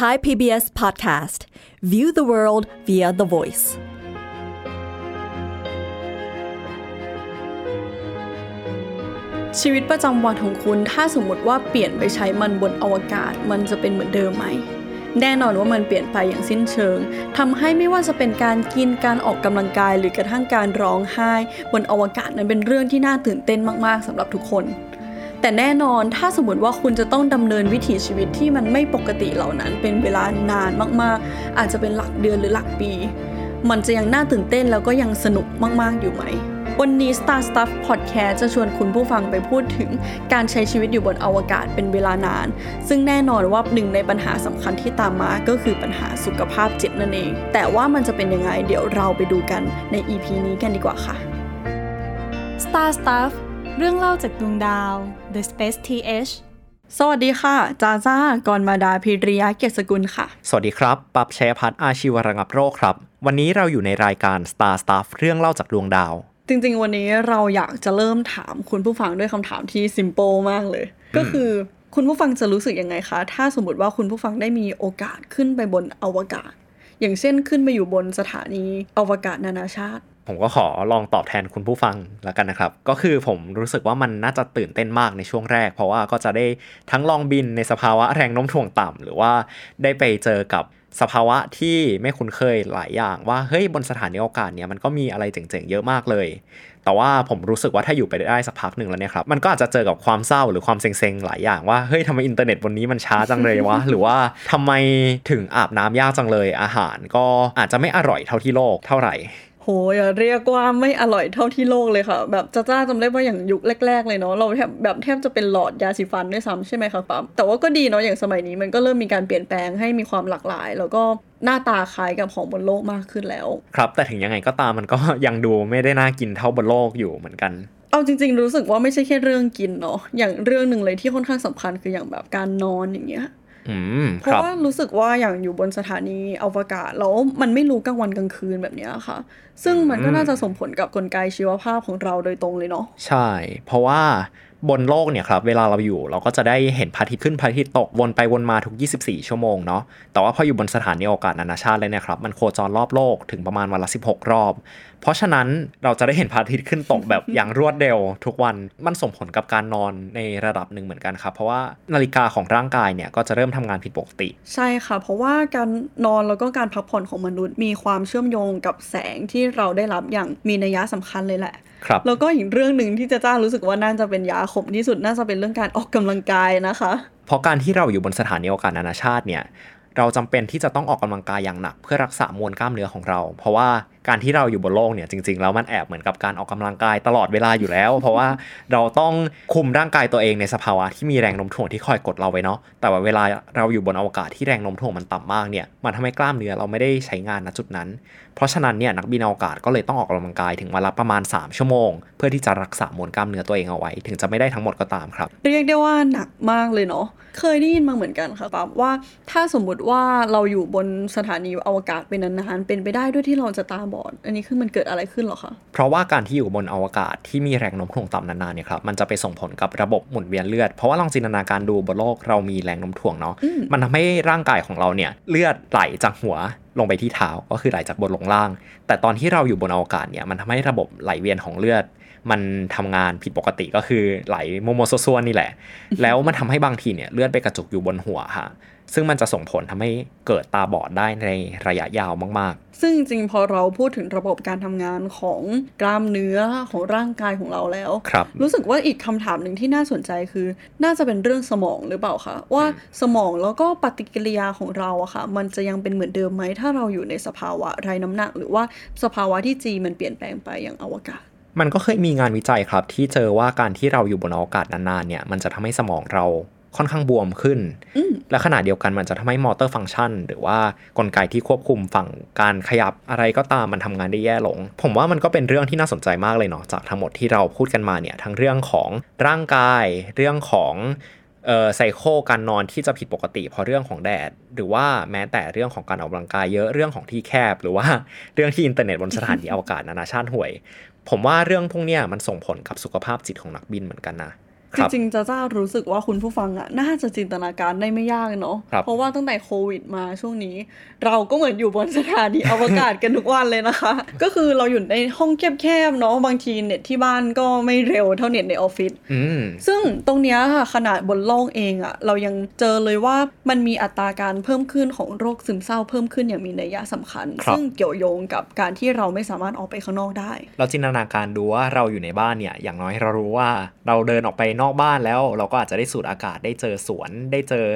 Thai PBS Podcast View the world via the voice ชีวิตประจำวันของคุณ ถ้าสมมติว่าเปลี่ยนไปใช้มันบนอวกาศ มันจะเป็นเหมือนเดิมไหม แน่นอนว่ามันเปลี่ยนไปอย่างสิ้นเชิง ทำให้ไม่ว่าจะเป็นการกิน การออกกำลังกาย หรือกระทั่งการร้องไห้ บนอวกาศนั้นเป็นเรื่องที่น่าตื่นเต้นมาก ๆสำหรับทุกคน แต่แน่นอนถ้าสมมติว่าคุณจะต้องดำเนินวิถีชีวิตที่มันไม่ปกติเหล่านั้น เป็นเวลานานมากๆ อาจจะเป็นหลักเดือนหรือหลักปี มันจะยังน่าตื่นเต้นแล้วก็ยังสนุกมากๆอยู่ไหม วันนี้ Star Stuff Podcast จะชวนคุณผู้ฟังไปพูดถึงการใช้ชีวิตอยู่บนอวกาศเป็นเวลานาน ซึ่งแน่นอนว่าหนึ่งในปัญหาสำคัญที่ตามมาก็คือปัญหาสุขภาพจิตนั่นเอง แต่ว่ามันจะเป็นยังไงเดี๋ยวเราไปดูกันใน EP นี้กันดีกว่าค่ะ Star Stuff เรื่องเล่าจากดวงดาว The Space TH สวัสดีค่ะ จาจ้ากรมาดาพิริยะเกียรติสกุลค่ะ สวัสดีครับ ปับชัยพัฒน์อาชีวระงับโรคครับ วันนี้เราอยู่ในรายการ Star Stuff เรื่องเล่าจากดวงดาว จริงๆ วันนี้เราอยากจะเริ่มถามคุณผู้ฟังด้วยคำถามที่ s ิม p ป e มากเลย ก็คือคุณผู้ฟังจะรู้สึกยังไงคะ ถ้าสมมติว่าคุณผู้ฟังได้มีโอกาสขึ้นไปบนอวกาศ อย่างเช่นขึ้นไปอยู่บนสถานีอวกาศนานาชาติ ผมก็ขอลองตอบแทนคุณผู้ฟังแล้วกันนะครับ ก็คือผมรู้สึกว่ามันน่าจะตื่นเต้นมากในช่วงแรก เพราะว่าก็จะได้ทั้งลองบินในสภาวะแรงโน้มถ่วงต่ำหรือว่าได้ไปเจอกับสภาวะที่ไม่คุ้นเคยหลายอย่างว่าเฮ้ยบนสถานีอวกาศเนี่ยมันก็มีอะไรเจ๋งๆเยอะมากเลย แต่ว่าผมรู้สึกว่าถ้าอยู่ไปได้สักพักหนึ่งแล้วเนี่ยครับมันก็อาจจะเจอกับความเศร้าหรือความเซ็งๆหลายอย่างว่าเฮ้ยทำไมอินเทอร์เน็ตบนนี้มันช้าจังเลยวะ หรือว่าทำไมถึงอาบน้ำยากจังเลยอาหาร ก็อาจจะไม่อร่อยเท่าที่โลกเท่าไหร่ เรียกว่าไม่อร่อยเท่าที่โลกเลยค่ะ แบบจ้าจ้าจำได้ว่าอย่างยุคแรก ๆ เลยเนาะเราแทบแบบแทบจะเป็นหลอดยาสีฟันด้วยซ้ำใช่ไหมคะปั๊มแต่ว่าก็ดีเนาะอย่างสมัยนี้มันก็เริ่มมีการเปลี่ยนแปลงให้มีความหลากหลาย แล้วก็หน้าตาคล้ายกับของบนโลกมากขึ้นแล้ว ครับ แต่ถึงยังไงก็ตามมันก็ยังดูไม่ได้น่ากินเท่าบนโลกอยู่เหมือนกันเอาจริง ๆ รู้สึกว่าไม่ใช่แค่เรื่องกินเนาะอย่างเรื่องหนึ่งเลยที่ค่อนข้างสำคัญคืออย่างแบบการนอนอย่างเงี้ยอืม เพครัราะบว่ารู้สึกว่าอย่างอยู่บนสถานีอวกาศแล้วมันไม่รู้กลางวันกลางคืนแบบเนี้ยค่ะ ซึ่งมันก็น่าจะส่งผลกับกลไกชีวภาพของเราโดยตรงเลยเนาะใช่ เพราะว่า บนโลกเนี่ยครับเวลาเราอยู่เราก็จะได้เห็นพระอาทิตย์ขึ้นพระอาทิตย์ตกวนไปวนมาทุก 24 ชั่วโมงเนาะแต่ว่าพออยู่บนสถานีอวกาศนานาชาติเลยเนี่ยครับมันโคจรรอบโลกถึงประมาณวันละ 16 รอบ เพราะฉะนั้นเราจะได้เห็นพระอาทิตย์ขึ้นตกแบบอย่างรวดเร็วทุกวันมันส่งผลกับการนอนในระดับหนึ่งเหมือนกันครับเพราะว่านาฬิกาของร่างกายเนี่ยก็จะเริ่มทำงานผิดปกติ ใช่ค่ะ เพราะว่าการนอนแล้วก็การพักผ่อนของมนุษย์มีความเชื่อมโยงกับแสงที่เราได้รับอย่างมีนัยสำคัญเลยแหละ ครับแล้วก็อีกเรื่องหนึ่งที่จะจ้ารู้สึกว่าน่าจะเป็นยาขมที่สุดน่าจะเป็นเรื่องการออกกำลังกายนะคะ เพราะการที่เราอยู่บนสถานีอวกาศนานาชาติเนี่ยเราจำเป็นที่จะต้องออกกำลังกายอย่างหนัก เพื่อรักษามวลกล้ามเนื้อของเรา เพราะว่า การที่เราอยู่บนโลกเนี่ยจริงๆแล้วมันแอบเหมือนกับการออกกำลังกายตลอดเวลาอยู่แล้ว เพราะว่าเราต้องคุมร่างกายตัวเองในสภาวะที่มีแรงโน้มถ่วงที่คอยกดเราไว้เนาะแต่ว่าเวลาเราอยู่บนอวกาศที่แรงโน้มถ่วงมันต่ำมากเนี่ยมันทำให้กล้ามเนื้อเราไม่ได้ใช้งานณจุดนั้น เพราะฉะนั้นเนี่ยนักบินอวกาศก็เลยต้องออกกำลังกายถึงวันละประมาณ 3 ชั่วโมง เพื่อที่จะรักษามวลกล้ามเนื้อตัวเองเอาไว้ ถึงจะไม่ได้ทั้งหมดก็ตามครับ เรียกได้ว่าหนักมากเลยเนาะเคยได้ยินมาเหมือนกันค่ะปั๊บว่าถ้าสมมุติว่าเราอยู่บนสถานีอวกาศเป็นนานๆเป็นไปได้ด้วยที่เราจะตาบอดอันนี้คือมันเกิดอะไรขึ้นเหรอคะ เพราะว่าการที่อยู่บนอวกาศที่มีแรงโน้มถ่วงต่ำนานๆเนี่ยครับมันจะไปส่งผลกับระบบหมุนเวียนเลือด เพราะว่าลองจินตนาการดูบนโลกเรามีแรงโน้มถ่วงเนาะมันทำให้ร่างกายของเราเนี่ยเลือดไหลจากหัวลงไปที่เท้าก็คือไหลจากบนลงล่าง แต่ตอนที่เราอยู่บนอวกาศเนี่ยมันทำให้ระบบไหลเวียนของเลือด มันทำงานผิดปกติก็คือไหลมั่วมั่วซั่วซั่วนี่แหละ แล้วมันทำให้บางทีเนี่ยเลือดไปกระจุกอยู่บนหัวค่ะ ซึ่งมันจะส่งผลทำให้เกิดตาบอดได้ในระยะยาวมากซึ่งจริงๆพอเราพูดถึงระบบการทำงานของกล้ามเนื้อของร่างกายของเราแล้วๆครับรู้สึกว่าอีกคำถามหนึ่งที่น่าสนใจคือ น่าจะเป็นเรื่องสมองหรือเปล่าคะว่าสมองแล้วก็ปฏิกิริยาของเราอะค่ะ มันจะยังเป็นเหมือนเดิมไหมถ้าเราอยู่ในสภาวะไร้น้ำหนัก หรือว่าสภาวะที่จีมันเปลี่ยนแปลงไปอย่างอวกาศมันก็เคยมีงานวิจัยครับที่เจอว่าการที่เราอยู่บนอวกาศนานๆเนี่ยมันจะทำให้สมองเรา ค่อนข้างบวมขึ้น และขณะเดียวกันมันจะทำให้มอเตอร์ฟังก์ชัน หรือว่ากลไกที่ควบคุมฝั่งการขยับอะไรก็ตามมันทำงานได้แย่ลง ผมว่ามันก็เป็นเรื่องที่น่าสนใจมากเลยเนาะจากทั้งหมดที่เราพูดกันมาเนี่ยทั้งเรื่องของร่างกาย เรื่องของเอ่อไซโคการนอนที่จะผิดปกติเพราะเรื่องของแดด หรือว่าแม้แต่เรื่องของการออกกำลังกายเยอะเรื่องของที่แคบ หรือว่าเรื่องที่อินเทอร์เน็ตบนสถานีอวกาศนานาชาติห่วย ผมว่าเรื่องพวกเนี้ยมันส่งผลกับสุขภาพจิตของนักบินเหมือนกันนะ ครับจริงๆจะจ้ารู้สึกว่าคุณผู้ฟังอะน่าจะจินตนาการได้ไม่ยากเนาะครับเพราะว่าตั้งแต่โควิดมาช่วงนี้ เราก็เหมือนอยู่บนสถานีอวกาศกันทุกวันเลยนะคะ ก็คือเราอยู่ในห้องแคบๆเนาะบางทีเน็ตที่บ้านก็ไม่เร็วเท่าเน็ตในออฟฟิศอืมซึ่งตรงเนี้ยค่ะขนาดบนโลกเองอะเรายังเจอเลยว่ามันมีอัตราการเพิ่มขึ้นของโรคซึมเศร้าเพิ่มขึ้นอย่างมีนัยสำคัญครับซึ่งเกี่ยวโยงกับการที่เราไม่สามารถออกไปข้างนอกได้ เราจินตนาการดูว่าเราอยู่ในบ้านเนี่ยอย่างน้อยเรารู้ว่าเราเดินออกไปนอกบ้านแล้ว เราก็อาจจะได้สูดอากาศได้เจอสวนได้เจอ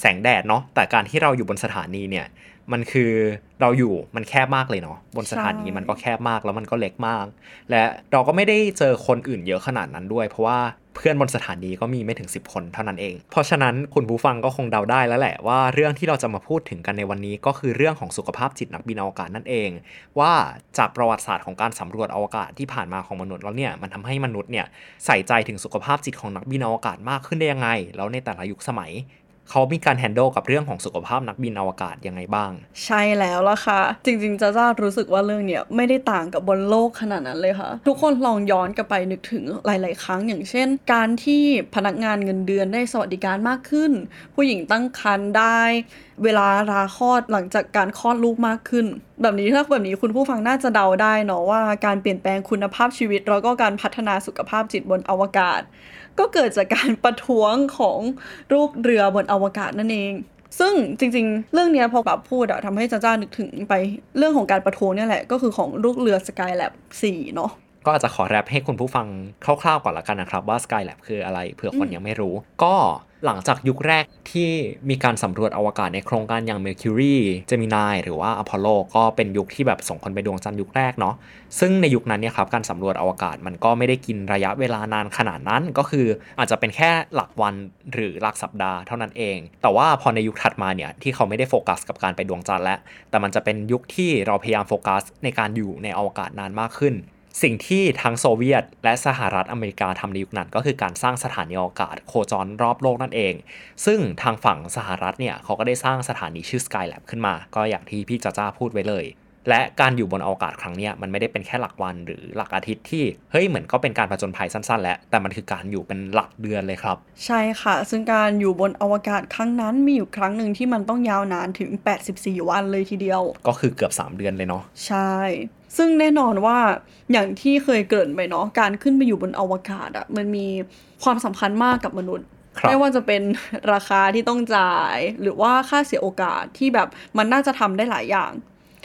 แสงแดดเนาะแต่การที่เราอยู่บนสถานีเนี่ย มันคือเราอยู่มันแคบมากเลยเนาะบนสถานีใช่มันก็แคบมากแล้วมันก็เล็กมาก และเราก็ไม่ได้เจอคนอื่นเยอะขนาดนั้นด้วย เพราะว่าเพื่อนบนสถานีก็มีไม่ถึง 10 คนเท่านั้นเอง เพราะฉะนั้นคุณผู้ฟังก็คงเดาได้แล้วแหละว่าเรื่องที่เราจะมาพูดถึงกันในวันนี้ก็คือเรื่องของสุขภาพจิตนักบินอวกาศนั่นเอง ว่าจากประวัติศาสตร์ของการสำรวจอวกาศที่ผ่านมาของมนุษย์แล้วเนี่ยมันทำให้มนุษย์เนี่ยใส่ใจถึงสุขภาพจิตของนักบินอวกาศมากขึ้นได้ยังไง แล้วในแต่ละยุคสมัย เขามีการแฮนด์ลกับเรื่องของสุขภาพนักบินอวกาศยังไงบ้าง ใช่แล้วล่ะค่ะ จริงๆจะจ้ารู้สึกว่าเรื่องเนี้ยไม่ได้ต่างกับบนโลกขนาดนั้นเลยค่ะ ทุกคนลองย้อนกลับไปนึกถึงหลาย ๆ ครั้งอย่างเช่น การที่พนักงานเงินเดือนได้สวัสดิการมากขึ้น ผู้หญิงตั้งครรภ์ได้ เวลาราคลอดหลังจากการคลอดลูกมากขึ้น แบบนี้ถ้าแบบนี้คุณผู้ฟังน่าจะเดาได้เนาะว่าการเปลี่ยนแปลงคุณภาพชีวิต แล้วก็การพัฒนาสุขภาพจิตบนอวกาศ ก็เกิดจากการประท้วงของรูปเรือบนอวกาศนั่นเอง ซึ่งจริงๆ เรื่องนี้พอแบบพูดอะทำให้จ้าจ้านึกถึงไปเรื่องของการประท้วงเนี่ยแหละ ก็คือของลูกเรือ Skylab 4 เนาะ ก็อาจจะขอแรปให้คุณผู้ฟังคร่าวๆก่อนละกันนะครับว่า Skylab คืออะไรเผื่อคนยังไม่รู้ ก็หลังจากยุคแรกที่มีการสำรวจอวกาศในโครงการอย่าง Mercury Gemini หรือว่า Apollo ก็เป็นยุคที่แบบส่งคนไปดวงจันทร์ยุคแรกเนาะซึ่งในยุคนั้นเนี่ยครับการสำรวจอวกาศมันก็ไม่ได้กินระยะเวลานานขนาดนั้น ก็คืออาจจะเป็นแค่หลักวันหรือหลักสัปดาห์เท่านั้นเอง แต่ว่าพอในยุคถัดมาเนี่ยที่เขาไม่ได้โฟกัสกับการไปดวงจันทร์แล้วแต่มันจะเป็นยุคที่เราพยายามโฟกัสในการอยู่ในอวกาศนานมากขึ้น สิ่งที่ทั้งโซเวียต และสหรัฐอเมริกาทำในยุคนั้นก็คือการสร้างสถานีอวกาศโคจรรอบโลกนั่นเอง ซึ่งทางฝั่งสหรัฐเนี่ยเขาก็ได้สร้างสถานีชื่อ Skylab ขึ้นมา ก็อย่างที่พี่จ้าจ้าพูดไว้เลย และการอยู่บนอวกาศครั้งเนี้ยมันไม่ได้เป็นแค่หลักวันหรือหลักอาทิตย์ที่เฮ้ยเหมือนก็เป็นการผจญภัยสั้นๆ แล้ว แต่มันคือการอยู่เป็นหลักเดือนเลยครับ ใช่ค่ะ ซึ่งการอยู่บนอวกาศครั้งนั้นมีอยู่ครั้งหนึ่งที่มันต้องยาวนานถึง 84 วันเลยทีเดียว ก็คือเกือบ 3 เดือนเลยเนาะใช่ ซึ่งแน่นอนว่าอย่างที่เคยเกริ่นไปเนาะการขึ้นไปอยู่บนอวกาศอะมันมีความสำคัญมากกับมนุษย์ครับไม่ว่าจะเป็นราคาที่ต้องจ่าย หรือว่าค่าเสียโอกาสที่แบบมันน่าจะทำได้หลายอย่าง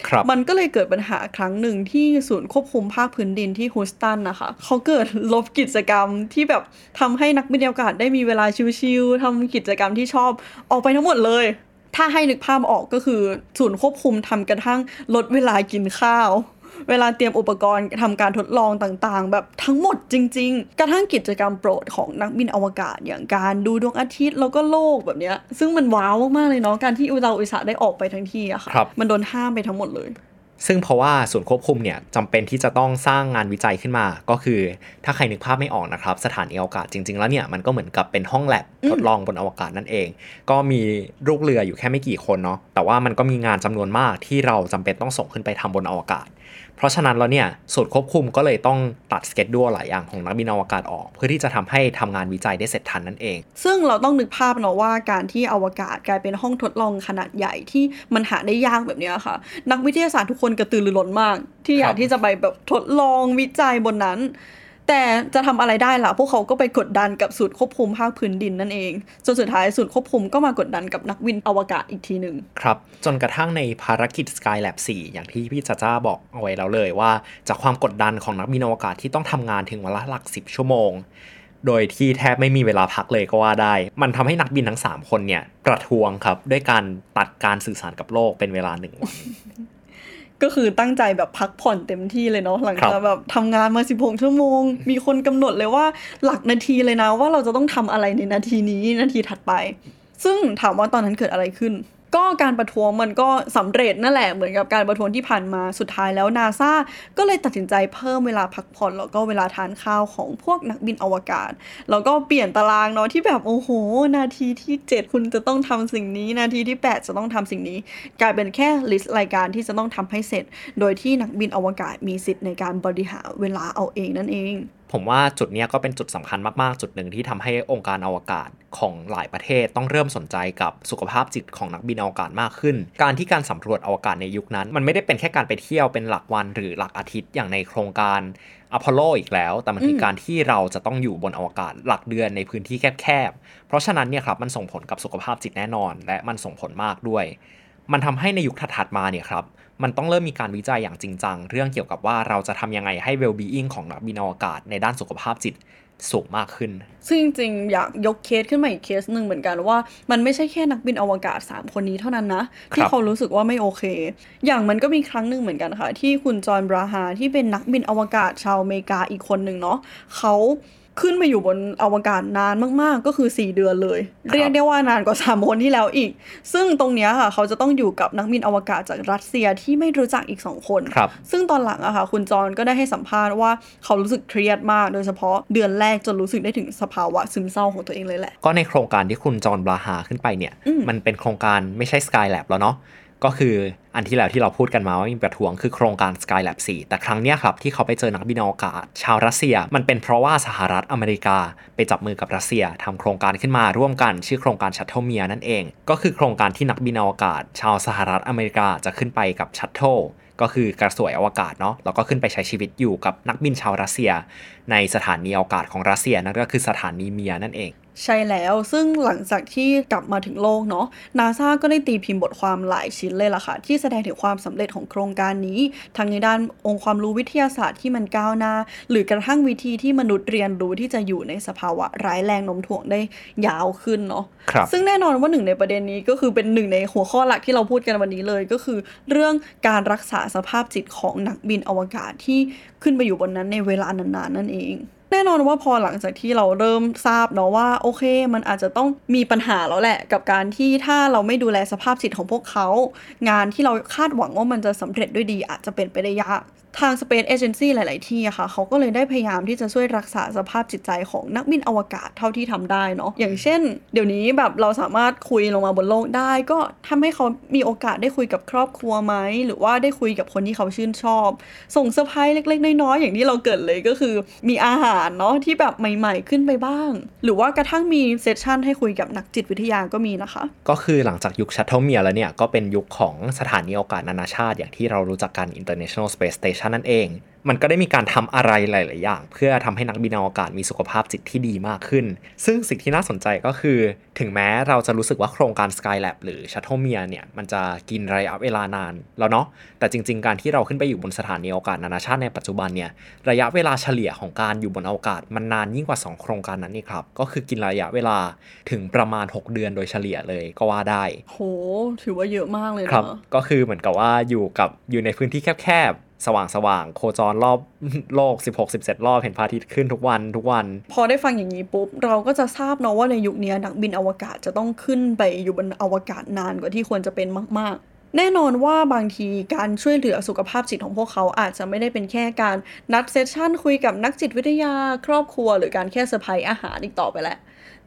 ครับมันก็เลยเกิดปัญหาครั้งหนึ่งที่ศูนย์ควบคุมภาคพื้นดินที่ฮูสตันนะคะเขาเกิดลบกิจกรรมที่แบบทำให้นักบินอวกาศได้มีเวลาชิลๆทำกิจกรรมที่ชอบออกไปทั้งหมดเลย ถ้าให้นึกภาพออกก็คือ ศูนย์ควบคุมทำกระทั่งลดเวลากินข้าว เวลาเตรียมอุปกรณ์ทำการทดลองต่างๆ แบบทั้งหมดจริง ๆ กระทั่งกิจกรรมโปรดของนักบินอวกาศอย่างการดูดวงอาทิตย์แล้วก็โลกแบบเนี้ยซึ่งมันว้าวมากๆเลยเนาะการที่อุตาอุตสาห์ได้ออกไปทั้งทีอะค่ะครับมันโดนห้ามไปทั้งหมดเลยซึ่งเพราะว่าศูนย์ควบคุมเนี่ยจำเป็นที่จะต้องสร้างงานวิจัยขึ้นมา ก็คือถ้าใครนึกภาพไม่ออกนะครับ สถานีอวกาศจริง ๆ แล้วเนี่ยมันก็เหมือนกับเป็นห้องแลบทดลองบนอวกาศนั่นเอง ก็มีลูกเรืออยู่แค่ไม่กี่คนเนาะแต่ว่ามันก็มีงานจำนวนมากที่เราจำเป็นต้องส่งขึ้นไปทำบนอวกาศ เพราะฉะนั้นแล้วเนี่ยศูนย์ควบคุมก็เลยต้องตัดสเกจดูหลายอย่างของนักบินอวกาศออก เพื่อที่จะทำให้ทำงานวิจัยได้เสร็จทันนั่นเอง ซึ่งเราต้องนึกภาพเนาะว่าการที่อวกาศกลายเป็นห้องทดลองขนาดใหญ่ที่มันหาได้ยากแบบเนี้ยค่ะ นักวิทยาศาสตร์ทุกคนกระตือรือร้นมาก ที่อยาคกรับที่จะไปแบบทดลองวิจัยบนนั้น แต่จะทำอะไรได้ล่ะ พวกเขาก็ไปกดดันกับศูนย์ควบคุมภาคพื้นดินนั่นเองจนสุดท้ายศูนย์ควบคุมก็มากดดันกับนักบินอวกาศอีกทีหนึ่งครับ จนกระทั่งในภารกิจ Skylab 4 อย่างที่พี่จ้าจ้าบอกเอาไว้แล้วเลยว่า จากความกดดันของนักบินอวกาศที่ต้องทำงานถึงวันละหลัก 10 ชั่วโมง โดยที่แทบไม่มีเวลาพักเลยก็ว่าได้ มันทำให้นักบินทั้ง 3 คนเนี่ยประท้วงครับด้วยการตัดการสื่อสารกับโลกเป็นเวลาหนึ่งวัน ก็คือตั้งใจแบบพักผ่อนเต็มที่เลยเนาะหลังครัจากบแบบทำงานมา 16 ชั่วโมง มีคนกำหนดเลยว่าหลักนาทีเลยนะว่าเราจะต้องทำอะไรในนาทีนี้นาทีถัดไป ซึ่งถามว่าตอนนั้นเกิดอะไรขึ้น ก็การประท้วงมันก็สำเร็จนั่นแหละเหมือนกับการประท้วงที่ผ่านมาสุดท้ายแล้วนาซาก็เลยตัดสินใจเพิ่มเวลาพักผ่อนแล้วก็เวลาทานข้าวของพวกนักบินอวกาศ แล้วก็เปลี่ยนตารางเนาะที่แบบโอ้โห นาทีที่ 7 คุณจะต้องทำสิ่งนี้ นาทีที่ 8 จะต้องทำสิ่งนี้ กลายเป็นแค่ลิสต์รายการที่จะต้องทำให้เสร็จ โดยที่นักบินอวกาศมีสิทธิ์ในการบริหารเวลาเอาเองนั่นเอง ผมว่าจุดนี้ก็เป็นจุดสำคัญมากๆ จุดหนึ่งที่ทำให้องค์การอวกาศของหลายประเทศต้องเริ่มสนใจกับสุขภาพจิตของนักบินอวกาศมากขึ้น การที่การสำรวจอวกาศในยุคนั้น มันไม่ได้เป็นแค่การไปเที่ยวเป็นหลักวันหรือหลักอาทิตย์อย่างในโครงการอพอลโลอีกแล้ว แต่มันคือการที่เราจะต้องอยู่บนอวกาศหลักเดือนในพื้นที่แคบๆ เพราะฉะนั้นเนี่ยครับมันส่งผลกับสุขภาพจิตแน่นอน และมันส่งผลมากด้วย มันทำให้ในยุคถัดๆมาเนี่ยครับมันต้องเริ่มมีการวิจัยอย่างจริงจัง เรื่องเกี่ยวกับว่าเราจะทำยังไงให้ well-being ของนักบินอวกาศในด้านสุขภาพจิตสูงมากขึ้น ซึ่งจริงๆอยากยกเคสขึ้นมาอีกเคสหนึ่งเหมือนกันว่า มันไม่ใช่แค่นักบินอวกาศ 3 คนนี้เท่านั้นนะ ที่เขารู้สึกว่าไม่โอเค อย่างมันก็มีครั้งหนึ่งเหมือนกันค่ะ ที่คุณจอห์นบราฮาที่เป็นนักบินอวกาศชาวอเมริกาอีกคนหนึ่งเนาะเขา ขึ้นไปอยู่บนอวกาศนานมากๆ ก็คือ 4 เดือนเลย เรียกได้ว่านานกว่า3คนที่แล้วอีก ซึ่งตรงเนี้ยค่ะ เขาจะต้องอยู่กับนักบินอวกาศจากรัสเซียที่ไม่รู้จักอีก 2 คนครับซึ่งตอนหลังอะค่ะคุณจอนก็ได้ให้สัมภาษณ์ว่าเขารู้สึกเครียดมาก โดยเฉพาะเดือนแรกจนรู้สึกได้ถึงสภาวะซึมเศร้าของตัวเองเลยแหละ ก็ในโครงการที่คุณจอห์นบราฮาขึ้นไปเนี่ยอืมมันเป็นโครงการไม่ใช่ Skylab แล้วเนาะ ก็คืออันที่แล้วที่เราพูดกันมาว่ามีประท้วงคือโครงการ Skylab 4 แต่ครั้งนี้ครับที่เขาไปเจอนักบินอวกาศ ชาวรัสเซีย มันเป็นเพราะว่าสหรัฐอเมริกา ไปจับมือกับรัสเซียทำโครงการขึ้นมาร่วมกัน ชื่อโครงการ Shuttle Mir นั่นเอง ก็คือโครงการที่นักบินอวกาศ ชาวสหรัฐอเมริกาจะขึ้นไปกับ shuttle ก็คือกระสวยอวกาศเนาะแล้วก็ขึ้นไปใช้ชีวิตอยู่กับนักบินชาวรัสเซีย ในสถานีอวกาศของรัสเซียนั่นก็คือสถานี Mir นั่นเอง ใช่แล้ว ซึ่งหลังจากที่กลับมาถึงโลกเนาะนาซาก็ได้ตีพิมพ์บทความหลายชิ้นเลยล่ะค่ะ ที่แสดงถึงความสำเร็จของโครงการนี้ ทั้งในด้านองค์ความรู้วิทยาศาสตร์ที่มันก้าวหน้า หรือกระทั่งวิธีที่มนุษย์เรียนรู้ที่จะอยู่ในสภาวะร้ายแรงโน้มถ่วงได้ยาวขึ้นเนาะครับซึ่งแน่นอนว่าหนึ่งในประเด็นนี้ก็คือเป็นหนึ่งในหัวข้อหลักที่เราพูดกันวันนี้เลย ก็คือ เรื่องการรักษาสภาพจิตของนักบินอวกาศที่ขึ้นไปอยู่บนนั้นในเวลานานๆนั่นเอง แน่นอนว่าพอหลังจากที่เราเริ่มทราบเนาะว่าโอเค มันอาจจะต้องมีปัญหาแล้วแหละ กับการที่ถ้าเราไม่ดูแลสภาพจิตของพวกเขา งานที่เราคาดหวังว่ามันจะสำเร็จด้วยดี อาจจะเป็นไปได้ยากทาง Space Agency หลาย ๆ ที่อะค่ะ เขาก็เลยได้พยายามที่จะช่วยรักษาสภาพจิตใจของนักบินอวกาศเท่าที่ทำได้เนาะอย่างเช่น เดี๋ยวนี้แบบเราสามารถคุยลงมาบนโลกได้ ก็ทำให้เขามีโอกาสได้คุยกับครอบครัวไหม หรือว่าได้คุยกับคนที่เขาชื่นชอบ ส่งเซอร์ไพรส์เล็ก ๆ น้อย ๆ อย่างที่เราเกิดเลยก็คือ มีอาหารเนาะที่แบบใหม่ ๆ ขึ้นไปบ้าง หรือว่ากระทั่งมี session ให้คุยกับนักจิตวิทยาก็มีนะคะ ก็คือหลังจากยุค Shuttle Mir แล้วเนี่ย ก็เป็นยุคของสถานีอวกาศนานาชาติ อย่างที่เรารู้จักกัน International Space Station นั่นเอง มันก็ได้มีการทำอะไรหลาย ๆ อย่าง เพื่อทำให้นักบินอวกาศมีสุขภาพจิตที่ดีมากขึ้น ซึ่งสิ่งที่น่าสนใจก็คือ ถึงแม้เราจะรู้สึกว่าโครงการ Skylab หรือ Shuttle Mir เนี่ยมันจะกินระยะเวลานานแล้วเนาะแต่จริง ๆ การที่เราขึ้นไปอยู่บนสถานีอวกาศนานาชาติในปัจจุบันเนี่ยระยะเวลาเฉลี่ยของการอยู่บนอวกาศมันนานยิ่งกว่า 2 โครงการนั้นนี่ครับก็คือกินระยะเวลาถึงประมาณ 6 เดือนโดยเฉลี่ยเลยก็ว่าได้โหถือว่าเยอะมากเลยครับเนาะก็คือเหมือนกับว่าอยู่กับอยู่ในพื้นที่แคบ ๆสว่างๆโคจรรอบโลก 16-17 รอบเห็นพระอาทิตย์ขึ้นทุกวันทุกวัน พอได้ฟังอย่างนี้ปุ๊บ เราก็จะทราบเนาะว่าในยุคนี้นักบินอวกาศจะต้องขึ้นไปอยู่บนอวกาศนานกว่าที่ควรจะเป็นมาก ๆแน่นอนว่าบางทีการช่วยเหลือสุขภาพจิตของพวกเขาอาจจะไม่ได้เป็นแค่การนัด session คุยกับนักจิตวิทยาครอบครัว หรือการแค่เซอร์ไพรส์อาหารอีกต่อไปแล้ว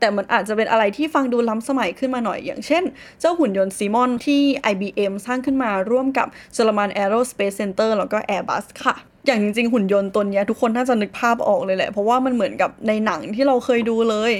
แต่มันอาจจะเป็นอะไรที่ฟังดูล้ำสมัยขึ้นมาหน่อย อย่างเช่น เจ้าหุ่นยนต์ CIMON ที่ IBM สร้างขึ้นมาร่วมกับ German Aerospace Center แล้วก็ Airbus ค่ะ อย่างจริงๆหุ่นยนต์ตัวนี้ทุกคนน่าจะนึกภาพออกเลยแหละ เพราะว่ามันเหมือนกับในหนังที่เราเคยดูเลย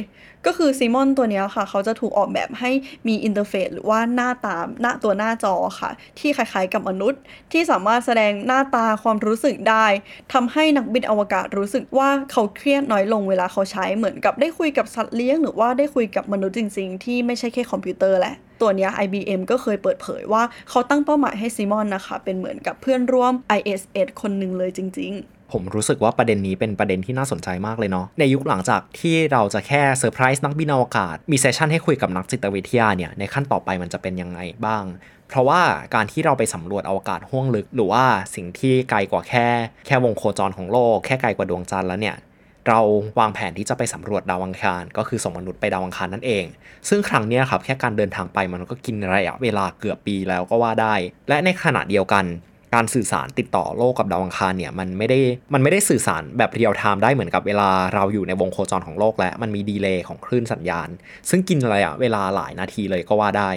ก็คือ CIMON ตัวนี้ค่ะ เขาจะถูกออกแบบให้มี interface หรือว่าหน้าตาหน้าตัวหน้าจอค่ะ ที่คล้ายๆกับมนุษย์ ที่สามารถแสดงหน้าตาความรู้สึกได้ทำให้นักบินอวกาศรู้สึกว่าเขาเครียดน้อยลงเวลาเขาใช้เหมือนกับได้คุยกับสัตว์เลี้ยง หรือว่าได้คุยกับมนุษย์จริง ๆ ที่ไม่ใช่แค่คอมพิวเตอร์แหละ ตัวนี้ IBM ก็เคยเปิดเผยว่าเขาตั้งเป้าหมายให้ CIMON นะคะ เป็นเหมือนกับเพื่อนร่วม ISS คนหนึ่งเลยจริง ๆผมรู้สึกว่าประเด็นนี้เป็นประเด็นที่น่าสนใจมากเลยเนาะในยุคหลังจากที่เราจะแค่เซอร์ไพรส์นักบินอวกาศ มี session ให้คุยกับนักจิตวิทยาเนี่ยในขั้นต่อไปมันจะเป็นยังไงบ้าง เพราะว่าการที่เราไปสำรวจอวกาศห้วงลึก หรือว่าสิ่งที่ไกลกว่าแค่ แค่วงโคจรของโลก แค่ไกลกว่าดวงจันทร์แล้วเนี่ย เราวางแผนที่จะไปสำรวจดาวอังคาร ก็คือส่งมนุษย์ไปดาวอังคารนั่นเอง ซึ่งครั้งนี้ครับแค่การเดินทางไปมันก็กินระยะเวลาเกือบปีแล้วก็ว่าได้ และในขณะเดียวกัน การสื่อสารติดต่อโลกกับดาวอังคารเนี่ยมันไม่ได้มันไม่ได้สื่อสารแบบ real-time ได้เหมือนกับเวลาเราอยู่ในวงโคจรของโลกและมันมี delay ของคลื่นสัญญาณ ซึ่งกินระยะเวลาหลายนาทีเลยก็ว่าได้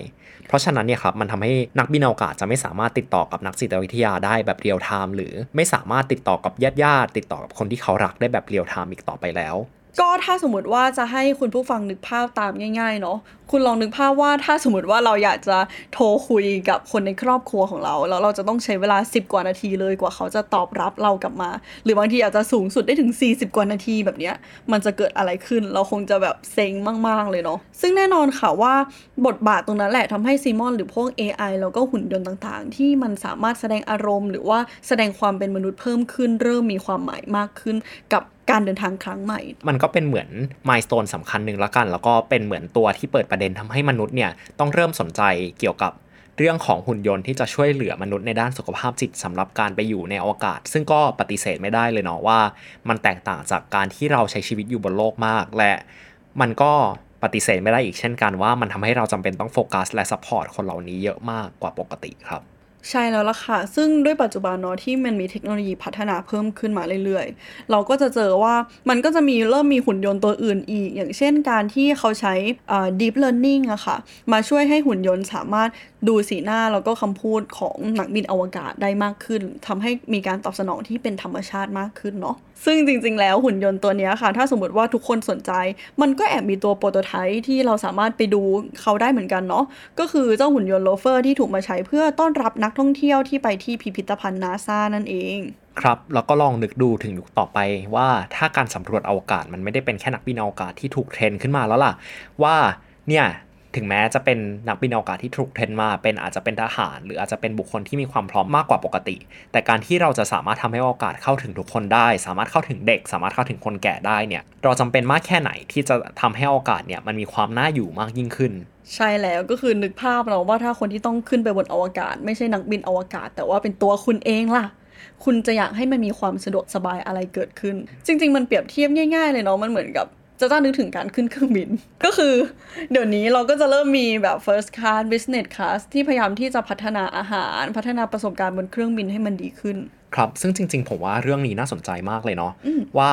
เพราะฉะนั้นเนี่ยครับมันทำให้นักบินอวกาศจะไม่สามารถติดต่อกับนักจิตวิทยาได้แบบ real-time หรือไม่สามารถติดต่อกับญาติญาติติดต่อกับคนที่เขารักได้แบบ real-time อีกต่อไปแล้วก็ถ้าสมมติว่าจะให้คุณผู้ฟังนึกภาพตามง่ายๆเนาะ คุณลองนึกภาพว่าถ้าสมมติว่าเราอยากจะโทรคุยกับคนในครอบครัวของเราแล้วเราจะต้องใช้เวลา 10 กว่านาทีเลยกว่าเขาจะตอบรับเรากลับมา หรือบางทีอาจจะสูงสุดได้ถึง 40 กว่านาทีแบบเนี้ยมันจะเกิดอะไรขึ้น เราคงจะแบบเซ็งมาก ๆ เลยเนาะซึ่งแน่นอนค่ะว่าบทบาทตรงนั้นแหละทำให้ซีมอนหรือพวก AI แล้วก็หุ่นยนต์ต่างๆ ที่มันสามารถแสดงอารมณ์ หรือว่าแสดงความเป็นมนุษย์เพิ่มขึ้น เริ่มมีความหมายมากขึ้นกับการเดินทางครั้งใหม่ มันก็เป็นเหมือนมายสเตนสำคัญหนึ่งละกัน แล้วก็เป็นเหมือนตัวที่เปิดประเด็นทำให้มนุษย์เนี่ยต้องเริ่มสนใจเกี่ยวกับเรื่องของหุ่นยนต์ที่จะช่วยเหลือมนุษย์ในด้านสุขภาพจิตสำหรับการไปอยู่ในอวกาศ ซึ่งก็ปฏิเสธไม่ได้เลยเนาะว่า มันแตกต่างจากการที่เราใช้ชีวิตอยู่บนโลกมาก และมันก็ปฏิเสธไม่ได้อีกเช่นกันว่ามันทำให้เราจำเป็นต้องโฟกัสและ support คนเหล่านี้เยอะมากกว่าปกติครับ ใช่แล้วล่ะค่ะ ซึ่งด้วยปัจจุบันเนาะที่มันมีเทคโนโลยีพัฒนาเพิ่มขึ้นมาเรื่อยๆ เราก็จะเจอว่ามันก็จะมีเริ่มมีหุ่นยนต์ตัวอื่นอีก อย่างเช่นการที่เขาใช้ deep learning อะค่ะ มาช่วยให้หุ่นยนต์สามารถ ดูสีหน้าแล้วก็คำพูดของนักบินอวกาศได้มากขึ้นทำให้มีการตอบสนองที่เป็นธรรมชาติมากขึ้นเนาะซึ่งจริง ๆ แล้วหุ่นยนต์ตัวนี้ค่ะ ถ้าสมมติว่าทุกคนสนใจ มันก็แอบมีตัวโปรโตไทป์ที่เราสามารถไปดูเขาได้เหมือนกันเนาะก็คือเจ้าหุ่นยนต์โลเฟอร์ที่ถูกมาใช้เพื่อต้อนรับนักท่องเที่ยวที่ไปที่พิพิธภัณฑ์นาซานั่นเองครับแล้วก็ลองนึกดูถึงยุคต่อไปว่าถ้าการสำรวจอวกาศมันไม่ได้เป็นแค่นักบินอวกาศที่ถูกเทรนขึ้นมาแล้วล่ะ ว่าเนี่ย ถึงแม้จะเป็นนักบินอวกาศที่ถูกเทรนมา เป็นอาจจะเป็นทหาร หรืออาจจะเป็นบุคคลที่มีความพร้อมมากกว่าปกติ แต่การที่เราจะสามารถทำให้โอกาสเข้าถึงทุกคนได้ สามารถเข้าถึงเด็ก สามารถเข้าถึงคนแก่ได้เนี่ยเราจำเป็นมากแค่ไหนที่จะทำให้โอกาสเนี่ยมันมีความน่าอยู่มากยิ่งขึ้น ใช่แล้วก็คือนึกภาพเราว่าถ้าคนที่ต้องขึ้นไปบนอวกาศ ไม่ใช่นักบินอวกาศ แต่ว่าเป็นตัวคุณเองล่ะคุณจะอยากให้มันมีความสะดวกสบายอะไรเกิดขึ้น จริง ๆ มันเปรียบเทียบง่าย ๆ เลยเนาะ มันเหมือนกับ จะต้องนึกถึงการขึ้นเครื่องบิน ก็คือ เดี๋ยวนี้เราก็จะเริ่มมีแบบ first class business class ที่พยายามที่จะพัฒนาอาหาร พัฒนาประสบการณ์บนเครื่องบินให้มันดีขึ้น ครับ ซึ่งจริง ๆ ผมว่าเรื่องนี้น่าสนใจมากเลยเนาะว่า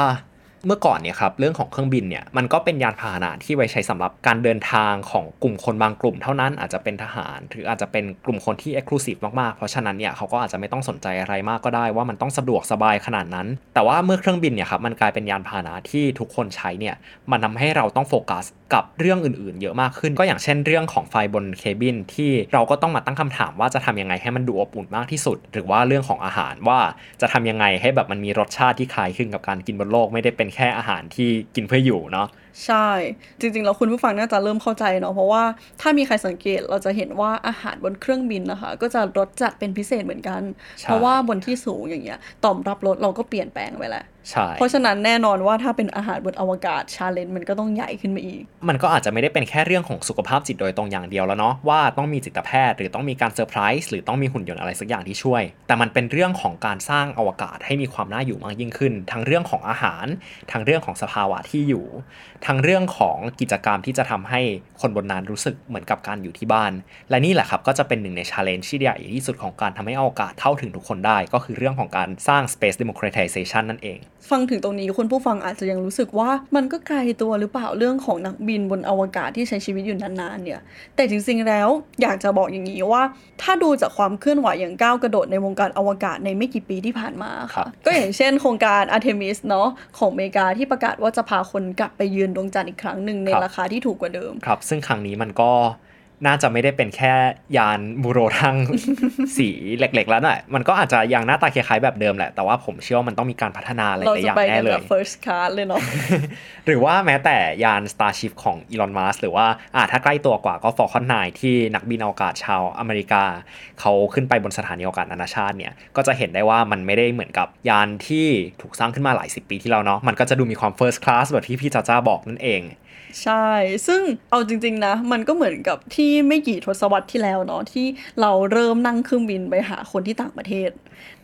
เมื่อก่อนเนี่ยครับเรื่องของเครื่องบินเนี่ยมันก็เป็นยานพาหนะที่ไว้ใช้สำหรับการเดินทางของกลุ่มคนบางกลุ่มเท่านั้นอาจจะเป็นทหาร หรืออาจจะเป็นกลุ่มคนที่ exclusive มากๆ เพราะฉะนั้นเนี่ยเขาก็อาจจะไม่ต้องสนใจอะไรมากก็ได้ว่ามันต้องสะดวกสบายขนาดนั้น แต่ว่าเมื่อเครื่องบินเนี่ยครับมันกลายเป็นยานพาหนะที่ทุกคนใช้เนี่ยมันทำให้เราต้องโฟกัสกับเรื่องอื่นๆ เยอะมากขึ้น ก็อย่างเช่นเรื่องของไฟบน cabin ที่เราก็ต้องมาตั้งคำถามว่าจะทำยังไงให้มันดูอบอุ่นมากที่สุด หรือว่าเรื่องของอาหารว่าจะทำยังไงให้แบบมันมีรสชาติที่คล้ายคลึงกับการกินบนโลกไม่ได้เป็นแค่อาหารที่กินเพื่ออยู่เนาะใช่ จริงๆแล้วคุณผู้ฟังน่าจะเริ่มเข้าใจเนาะเพราะว่าถ้ามีใครสังเกตเราจะเห็นว่าอาหารบนเครื่องบินนะคะ ก็จะรสจัดเป็นพิเศษเหมือนกัน เพราะว่าบนที่สูงอย่างเงี้ยต่อมรับรสเราก็เปลี่ยนแปลงไปแหละ ใช่ เพราะฉะนั้นแน่นอนว่าถ้าเป็นอาหารบนอวกาศ challenge มันก็ต้องใหญ่ขึ้นมาอีก มันก็อาจจะไม่ได้เป็นแค่เรื่องของสุขภาพจิตโดยตรงอย่างเดียวแล้วเนาะว่าต้องมีจิตแพทย์หรือต้องมีการเซอร์ไพรส์หรือต้องมีหุ่นยนต์อะไรสักอย่างที่ช่วย แต่มันเป็นเรื่องของการสร้างอวกาศให้มีความน่าอยู่มากยิ่งขึ้น ทั้งเรื่องของอาหาร ทั้งเรื่องของสภาวะที่อยู่ ทั้งเรื่องของกิจกรรมที่จะทำให้คนบนนั้นรู้สึกเหมือนกับการอยู่ที่บ้าน และนี่แหละครับก็จะเป็นหนึ่งใน challenge ที่ใหญ่ที่สุดของการทำให้อวกาศเข้าถึงทุกคนได้ ก็คือเรื่องของการสร้าง space democratization นั่นเองฟังถึงตรงนี้คุณผู้ฟังอาจจะยังรู้สึกว่ามันก็ไกลตัวหรือเปล่าเรื่องของนักบินบนอวกาศที่ใช้ชีวิตอยู่นานๆเนี่ย แต่จริงๆแล้วอยากจะบอกอย่างนี้ว่า ถ้าดูจากความเคลื่อนไหวอย่างก้าวกระโดดในวงการอวกาศในไม่กี่ปีที่ผ่านมาค่ะ ก็อย่างเช่นโครงการ Artemis เนาะของอเมริกาที่ประกาศว่าจะพาคนกลับไปยืนดวงจันทร์อีกครั้งหนึ่งในราคาที่ถูกกว่าเดิม ครับ ซึ่งครั้งนี้มันก็ น่าจะไม่ได้เป็นแค่ยานบูโรทั้งสีเล็กๆแล้วน่ะมันก็อาจจะยังหน้าตาคล้ายๆแบบเดิมแหละ แต่ว่าผมเชื่อว่ามันต้องมีการพัฒนาอะไรหลายอย่างแน่เลย first class เลยเนาะหรือว่าแม้แต่ยาน Starship ของอีลอนมัสหรือว่าอ่าถ้าใกล้ตัวกว่าก็ Falcon 9 ที่นักบินอวกาศชาวอเมริกา เขาขึ้นไปบนสถานีอวกาศนานาชาติเนี่ย ก็จะเห็นได้ว่ามันไม่ได้เหมือนกับยานที่ถูกสร้างขึ้นมาหลายสิบปีที่แล้วเนาะมันก็จะดูมีความ first class แบบที่พี่จ้าจ้าบอกนั่นเอง ใช่ ซึ่งเอาจริง ๆ นะ มันก็เหมือนกับที่ไม่กี่ทศวรรษที่แล้วเนาะที่เราเริ่มนั่งเครื่องบินไปหาคนที่ต่างประเทศ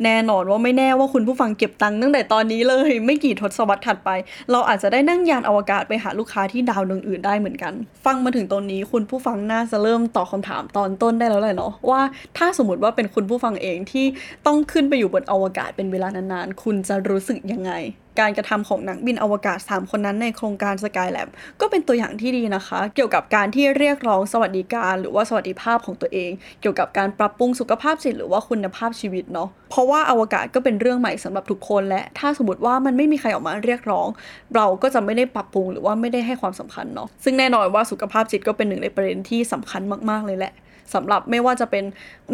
แน่นอนว่าไม่แน่ว่าคุณผู้ฟังเก็บตังค์ตั้งแต่ตอนนี้เลย ไม่กี่ทศวรรษถัดไป เราอาจจะได้นั่งยานอวกาศไปหาลูกค้าที่ดาวดวงอื่นได้เหมือนกัน ฟังมาถึงตรงนี้คุณผู้ฟังน่าจะเริ่มตอบคาถามตอนต้นได้แล้วเลยเนาะว่าถ้าสมมติว่าเป็นคุณผู้ฟังเองที่ต้องขึ้นไปอยู่บนอวกาศเป็นเวลานานๆคุณจะรู้สึกยังไง การกระทำของนักบินอวกาศ 3 คนนั้นในโครงการ Skylab ก็เป็นตัวอย่างที่ดีนะคะ เกี่ยวกับการที่เรียกร้องสวัสดิการ หรือว่าสวัสดิภาพของตัวเอง เกี่ยวกับการปรับปรุงสุขภาพจิตหรือว่าคุณภาพชีวิตเนาะเพราะว่าอวกาศก็เป็นเรื่องใหม่สำหรับทุกคนและถ้าสมมติว่ามันไม่มีใครออกมาเรียกร้อง เราก็จะไม่ได้ปรับปรุงหรือว่าไม่ได้ให้ความสำคัญเนาะซึ่งแน่นอนว่าสุขภาพจิตก็เป็นหนึ่งในประเด็นที่สำคัญมากๆเลยแหละสำหรับไม่ว่าจะเป็น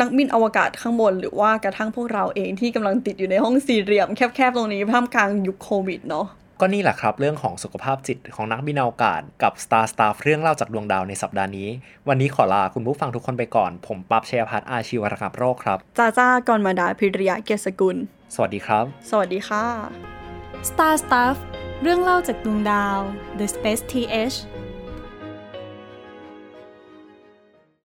นักบินอวกาศข้างบน หรือว่ากระทั่งพวกเราเองที่กำลังติดอยู่ในห้องสี่เหลี่ยมแคบๆตรงนี้ท่ามกลางยุคโควิดเนาะก็นี่แหละครับ เรื่องของสุขภาพจิตของนักบินอวกาศกับ Star Stuff เรื่องเล่าจากดวงดาวในสัปดาห์นี้ วันนี้ขอลาคุณผู้ฟังทุกคนไปก่อน ผมปั๊บชัยพัฒน์อาชีวระงับโรคครับจ้าจ้ากรมาดาพิริยะเกษกุล สวัสดีครับ สวัสดีค่ะ Star Stuff เรื่องเล่าจากดวงดาว The Space TH